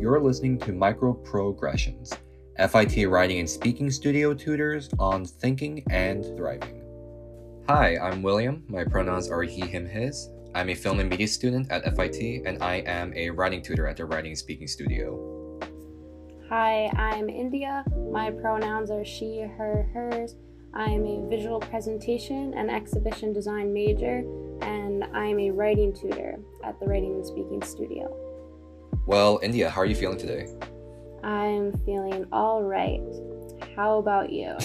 You're listening to Microprogressions, FIT Writing and Speaking Studio tutors on thinking and thriving. Hi, I'm William. My pronouns are he, him, his. I'm a film and media student at FIT, and I am a writing tutor at the Writing and Speaking Studio. Hi, I'm India. My pronouns are she, her, hers. I am a visual presentation and exhibition design major, and I am a writing tutor at the Writing and Speaking Studio. Well, India, how are you feeling today? I'm feeling all right. How about you?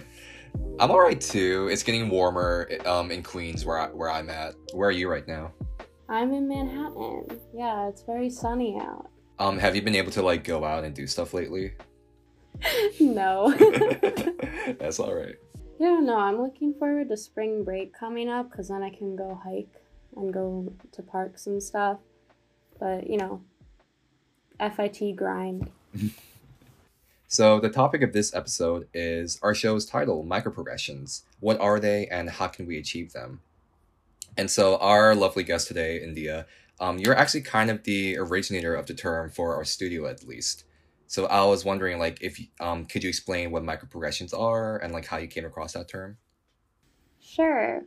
I'm all right too. It's getting warmer um, in Queens, where I, where I'm at. Where are you right now? I'm in Manhattan. Yeah, it's very sunny out. Um, have you been able to like go out and do stuff lately? no. That's all right. Yeah, no, I'm looking forward to spring break coming up because then I can go hike and go to parks and stuff. But, you know, FIT grind. so, the topic of this episode is our show's title, Microprogressions. What are they and how can we achieve them? And so, our lovely guest today, India, um, you're actually kind of the originator of the term for our studio, at least. So I was wondering, like, if um, could you explain what microprogressions are and like how you came across that term? Sure.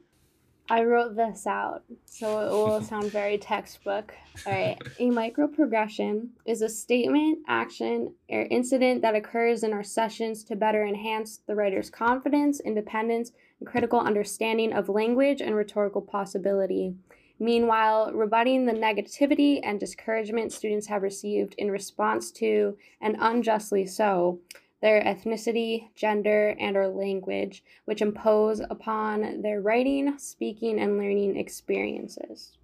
I wrote this out, so it will sound very textbook. All right. A microprogression is a statement, action, or incident that occurs in our sessions to better enhance the writer's confidence, independence, and critical understanding of language and rhetorical possibility. Meanwhile, rebutting the negativity and discouragement students have received in response to, and unjustly so, their ethnicity, gender, and or language, which impose upon their writing, speaking, and learning experiences.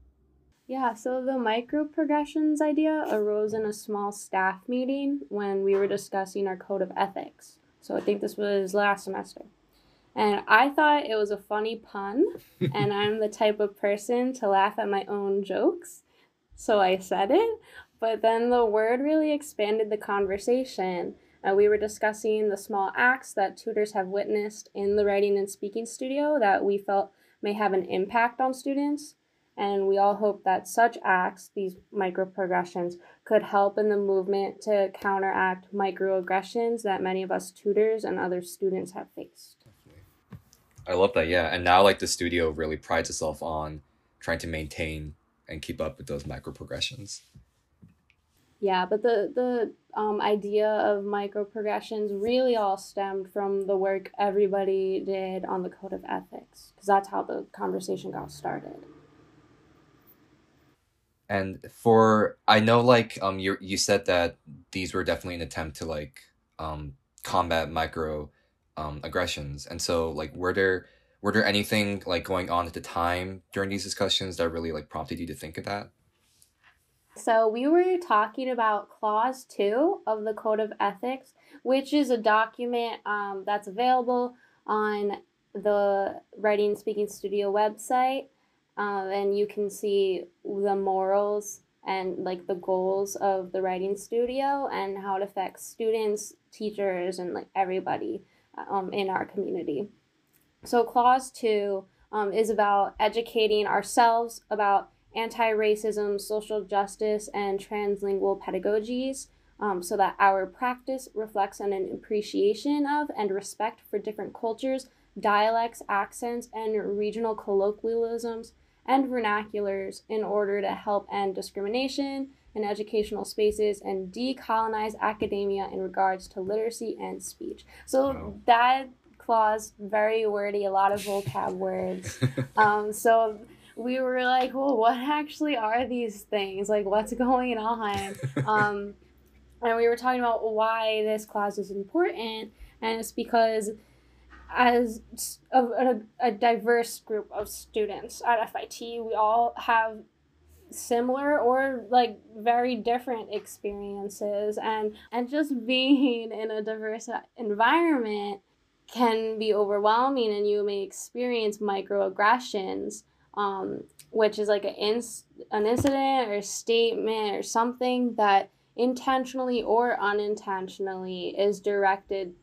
Yeah, so the microprogressions idea arose in a small staff meeting when we were discussing our code of ethics. So I think this was last semester. And I thought it was a funny pun, and I'm the type of person to laugh at my own jokes. So I said it, but then the word really expanded the conversation. Uh, we were discussing the small acts that tutors have witnessed in the writing and speaking studio that we felt may have an impact on students. And we all hope that such acts, these microprogressions, could help in the movement to counteract microaggressions that many of us tutors and other students have faced. I love that. Yeah, and now like the studio really prides itself on trying to maintain and keep up with those micro progressions. Yeah, but the the um, idea of micro progressions really all stemmed from the work everybody did on the code of ethics because that's how the conversation got started. And for I know like um you you said that these were definitely an attempt to like um combat micro um, aggressions. And so, like, were there were there anything like going on at the time during these discussions that really like prompted you to think of that? So we were talking about clause two of the Code of Ethics, which is a document um, that's available on the Writing Speaking Studio website, uh, and you can see the morals and like the goals of the writing studio and how it affects students, teachers, and like everybody um, in our community. So, clause two um, is about educating ourselves about anti racism, social justice, and translingual pedagogies um, so that our practice reflects on an appreciation of and respect for different cultures, dialects, accents, and regional colloquialisms and vernaculars in order to help end discrimination in educational spaces and decolonize academia in regards to literacy and speech. So wow. that clause very wordy, a lot of vocab words. um, so we were like, well, what actually are these things? Like, what's going on? Um, and we were talking about why this clause is important, and it's because as a, a, a diverse group of students at FIT, we all have similar or like very different experiences and and just being in a diverse environment can be overwhelming and you may experience microaggressions um, which is like an, an incident or statement or something that intentionally or unintentionally is directed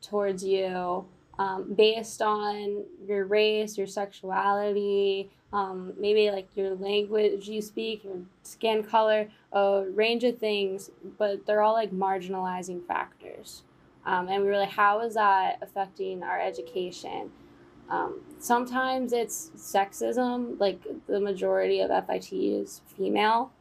towards you um, based on your race, your sexuality, um, maybe like your language you speak, your skin color, a range of things, but they're all like marginalizing factors. Um, and we were like, how is that affecting our education? Um, sometimes it's sexism, like the majority of FIT is female.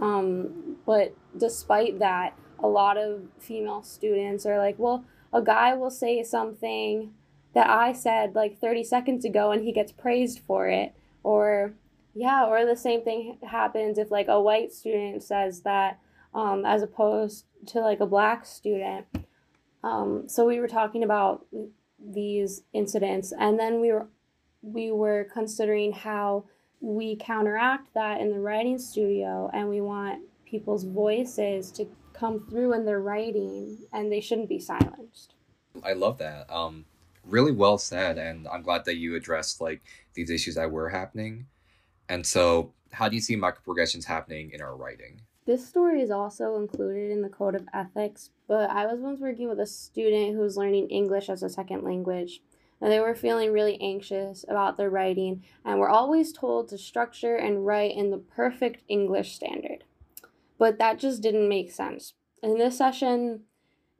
Um, but despite that, a lot of female students are like, well, a guy will say something that I said like 30 seconds ago and he gets praised for it. Or, yeah, or the same thing happens if like a white student says that um, as opposed to like a black student. Um, so we were talking about these incidents and then we were we were considering how we counteract that in the writing studio and we want people's voices to come through in their writing and they shouldn't be silenced. I love that. Um, really well said, and I'm glad that you addressed like these issues that were happening. And so, how do you see microprogressions happening in our writing? This story is also included in the Code of Ethics, but I was once working with a student who was learning English as a second language. And they were feeling really anxious about their writing, and were always told to structure and write in the perfect English standard but that just didn't make sense. In this session,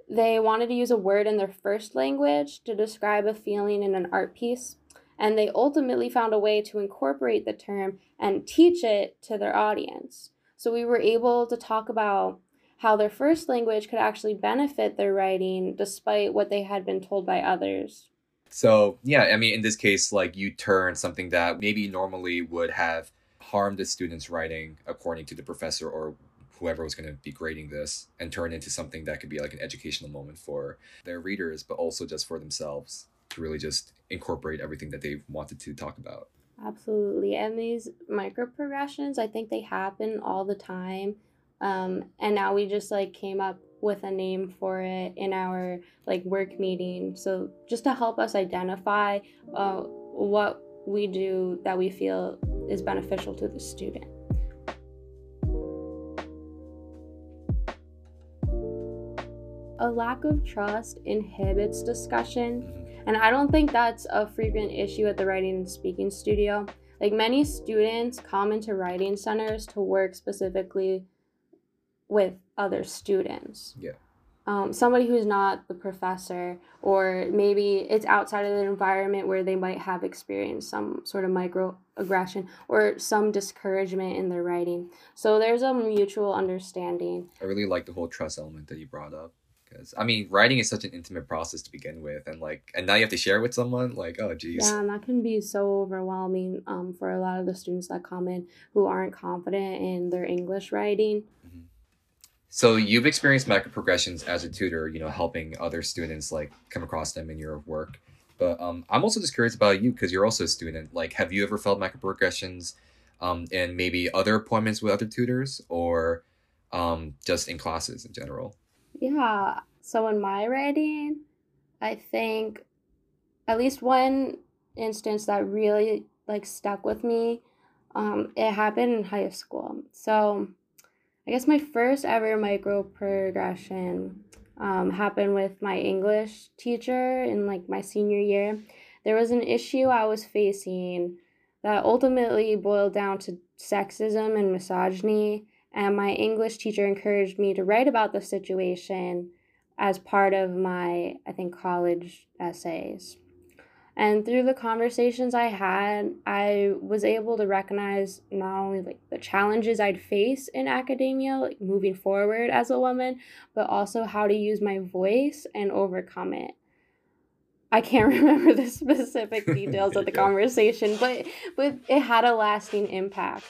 they wanted to use a word in their first language to describe a feeling in an art piece, and they ultimately found a way to incorporate the term and teach it to their audience. So we were able to talk about how their first language could actually benefit their writing despite what they had been told by others. So, yeah, I mean, in this case, like you turn something that maybe normally would have harmed the student's writing according to the professor or whoever was going to be grading this and turn into something that could be like an educational moment for their readers, but also just for themselves to really just incorporate everything that they wanted to talk about. Absolutely. And these micro progressions, I think they happen all the time. Um, and now we just like came up with a name for it in our like work meeting. So just to help us identify uh, what we do that we feel is beneficial to the student. a lack of trust inhibits discussion. And I don't think that's a frequent issue at the writing and speaking studio. Like many students come into writing centers to work specifically with other students. Yeah. Um, somebody who's not the professor, or maybe it's outside of the environment where they might have experienced some sort of microaggression or some discouragement in their writing. So there's a mutual understanding. I really like the whole trust element that you brought up because I mean, writing is such an intimate process to begin with, and like, and now you have to share it with someone. Like, oh, geez. Yeah, and that can be so overwhelming um, for a lot of the students that come in who aren't confident in their English writing. Mm-hmm. So you've experienced microprogressions as a tutor, you know, helping other students like come across them in your work. But um, I'm also just curious about you because you're also a student. Like, have you ever felt microprogressions um, in maybe other appointments with other tutors or um, just in classes in general? Yeah. So in my writing, I think at least one instance that really like stuck with me. Um, it happened in high school. So I guess my first ever micro progression um, happened with my English teacher in like my senior year. There was an issue I was facing that ultimately boiled down to sexism and misogyny and my English teacher encouraged me to write about the situation as part of my, I think, college essays. And through the conversations I had, I was able to recognize not only like the challenges I'd face in academia, like moving forward as a woman, but also how to use my voice and overcome it. I can't remember the specific details of the conversation, but but it had a lasting impact.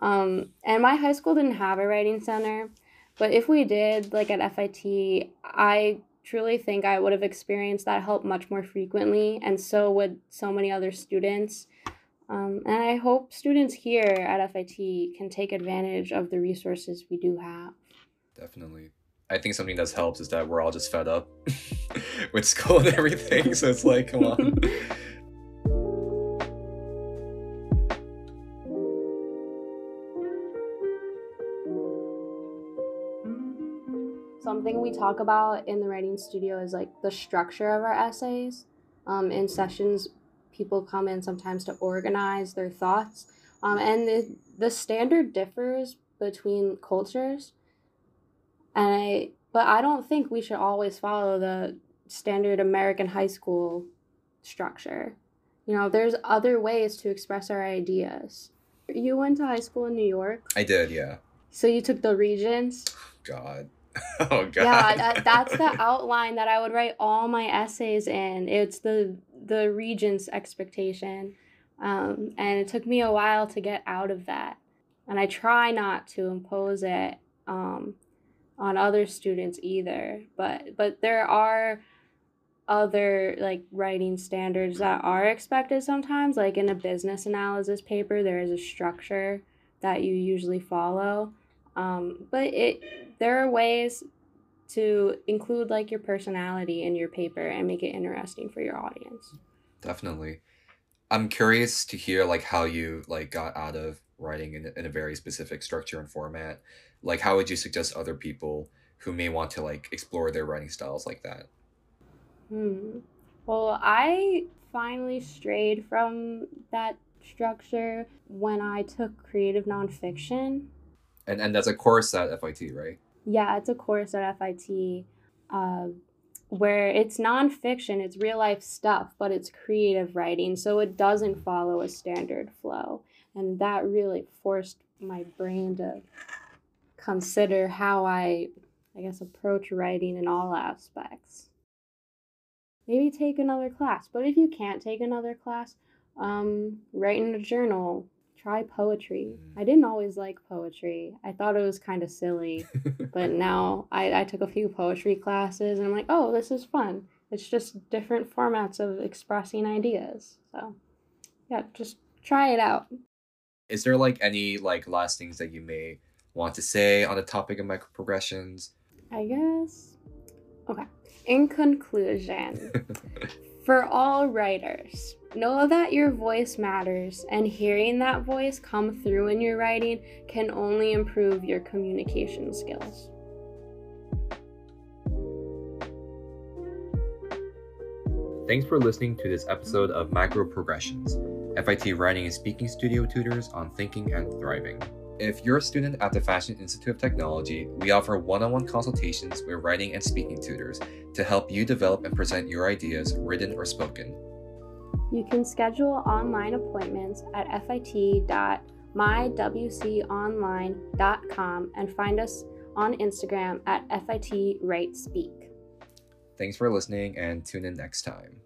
Um, and my high school didn't have a writing center, but if we did, like at FIT, I truly think I would have experienced that help much more frequently, and so would so many other students. Um, and I hope students here at FIT can take advantage of the resources we do have. Definitely. I think something that helps is that we're all just fed up with school and everything. So it's like, come on. something we talk about in the writing studio is like the structure of our essays. Um, in sessions, people come in sometimes to organize their thoughts, um, and the the standard differs between cultures. And I, but I don't think we should always follow the standard American high school structure. You know, there's other ways to express our ideas. You went to high school in New York. I did, yeah. So you took the Regents. God. Oh God. Yeah, that, that's the outline that I would write all my essays in. It's the the Regents expectation, um, and it took me a while to get out of that. And I try not to impose it um, on other students either. But but there are other like writing standards that are expected sometimes. Like in a business analysis paper, there is a structure that you usually follow. Um, but it there are ways to include like your personality in your paper and make it interesting for your audience. Definitely. I'm curious to hear like how you like got out of writing in, in a very specific structure and format. Like how would you suggest other people who may want to like explore their writing styles like that? Hmm. Well, I finally strayed from that structure when I took creative nonfiction. And and that's a course at FIT, right? Yeah, it's a course at FIT uh, where it's nonfiction, it's real life stuff, but it's creative writing, so it doesn't follow a standard flow. And that really forced my brain to consider how I, I guess, approach writing in all aspects. Maybe take another class, but if you can't take another class, um, write in a journal, try poetry. Mm. I didn't always like poetry. I thought it was kind of silly, but now I, I took a few poetry classes and I'm like, oh, this is fun. It's just different formats of expressing ideas. So, yeah, just try it out. Is there like any like last things that you may want to say on the topic of microprogressions? I guess. Okay. In conclusion, for all writers, know that your voice matters, and hearing that voice come through in your writing can only improve your communication skills. Thanks for listening to this episode of Microprogressions, FIT Writing and Speaking Studio Tutors on Thinking and Thriving. If you're a student at the Fashion Institute of Technology, we offer one on one consultations with writing and speaking tutors to help you develop and present your ideas, written or spoken. You can schedule online appointments at fit.mywconline.com and find us on Instagram at FIT Speak. Thanks for listening and tune in next time.